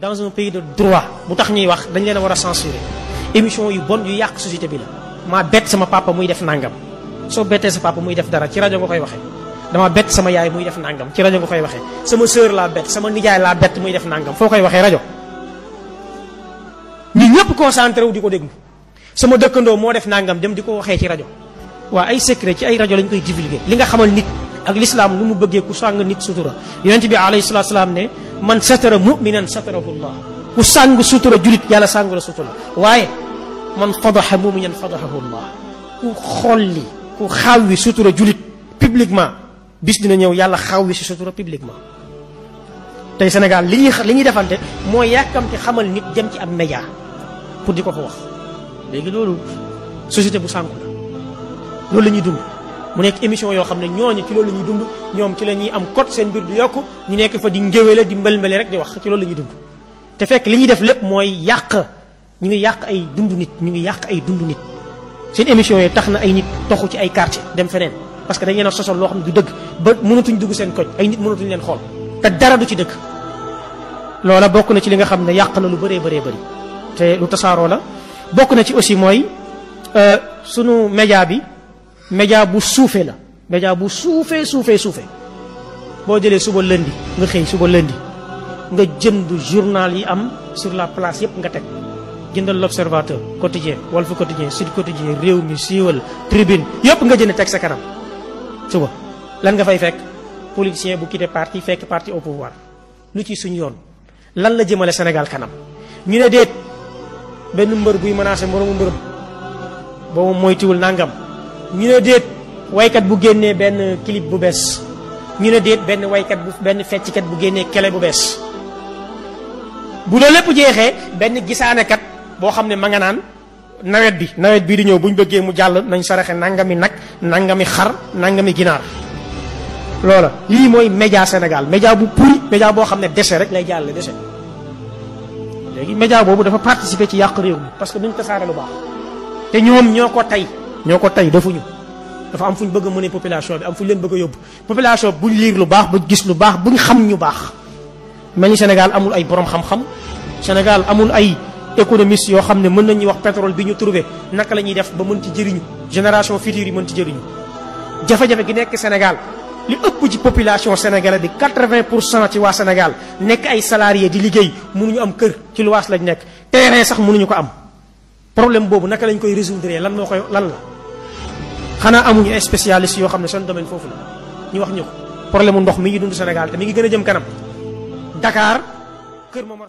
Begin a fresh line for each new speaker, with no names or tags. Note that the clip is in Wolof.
dans un pays de droit bu tax ñuy wax dañ leen a war a censurer émission yu bon yu yàq société bi la maa bett sama papa muy def nangam soo bettee sa papa muy def dara ci rajo nga koy waxee dama bett sama yaay muy def nangam ci rajo nga koy waxee sama sœur laa bett sama nijaay laa bett muy def nangam foo koy waxee rajo ñu ñëpp concentré wu di ko déglu sama dëkkandoo moo def nangam dem di ko waxee ci rajo waa ay secret ci ay rajo lañ koy divulguer li nga xamal nit ak lislaam lu mu bëggee ku sàng nit sutura yonent bi alayhi salaatu salaam ne man satara muminan satarahu llah ku sàng sutura julit yàlla sàng la sutura waaye man fadaxa muminan fadaxahu llah ku xolli ku xawwi sutura julit publiquement bis dina ñëw yàlla xaw wi si sutura publiquement tey Sénégal li ñuy li ñuy defante mooy yàkkamte xamal nit dem ci ab média pour di ko ko wax léegi loolu société bu sànku la loolu la ñuy dund mu nekk émission yoo xam ne ñooñu ci loolu la ñuy dund ñoom ci la ñuy am code seen mbir du yokk ñu nekk fa di ngéwéle di mbëlmbële rek di wax ci loolu la ñuy dund te fekk li ñuy def lépp mooy yàq ñu ngi yàq ay dund nit ñu ngi yàq ay dund nit seen émission yi tax na ay nit toxu ci ay quartier dem feneen parce que dañ leen a sosol loo xam ne du dëgg ba mënatuñ dugg seen koñ ay nit mënatuñ leen xool te dara du ci dëgg loola bokk na ci li nga xam ne yàq na lu bëree bëree bëri te lu tasaaroo la bokk na ci aussi mooy sunu média bi média bu suufee la média bu suufee suufee suufee boo jëlee suba lundi nga xëy suba lundi nga jënd journal yi am sur la place yëpp nga teg jëndal l'observateur quotidien Walf quotidien Sud quotidien réew mi siiwal tribune yëpp nga jënd teg sa kanam suba lan nga fay fekk politicien bu quitté parti fekk parti au pouvoir lu ci suñu yoon lan la jëmale Sénégal kanam ñu ne déet benn mbër buy menacé moroomu mbërëm boobu moytuwul nangam ñu ne déet waykat bu génnee benn clip bu bees ñu ne déet benn waykat bu benn fecckat bu génnee kele bu bees bu loolu lépp jeexee benn gisaanekat boo xam ne ma nga naan nawet bi nawet bii di ñëw bu ñu bëggee mu jàll nañ saraxe nangami nag nangami xar nangami ginaar loola lii mooy média Sénégal média bu puri média boo xam ne dese rek lay jàll dese léegi média boobu dafa participer ci yàq réew mi parce que duñ tasaare lu baax te ñoom ñoo ko tey ñoo ko tey defuñu dafa am fu ñu bëgg a mëne population bi am fu ñu leen bëgg a yóbbu population buñ liir lu baax buñ gis lu baax buñ xam ñu baax mel ni Sénégal amul ay borom xam-xam Sénégal amul ay économiste yoo xam ne mën nañuy wax pétrole bi ñu trouvé naka la ñuy def ba mën ci jëriñu génération future yi mën ci jëriñu jafe-jafe gi nekk Sénégal li ëpp ci population sénégalaise bi 80 pour cent ci waa Sénégal nekk ay salariés di liggéey mënuñu am kër ci luwaas lañ nekk terrain sax mënuñu ko am problème boobu naka lañ koy résoudre lan moo koy lan la xanaa amuñu ay spécialiste yoo xam ne seen domaine foofu la ñu wax ñu ko problème mu ndox mi ngi dund Sénégal te mi ngi gën a jëm kanam Dakar Kër Momar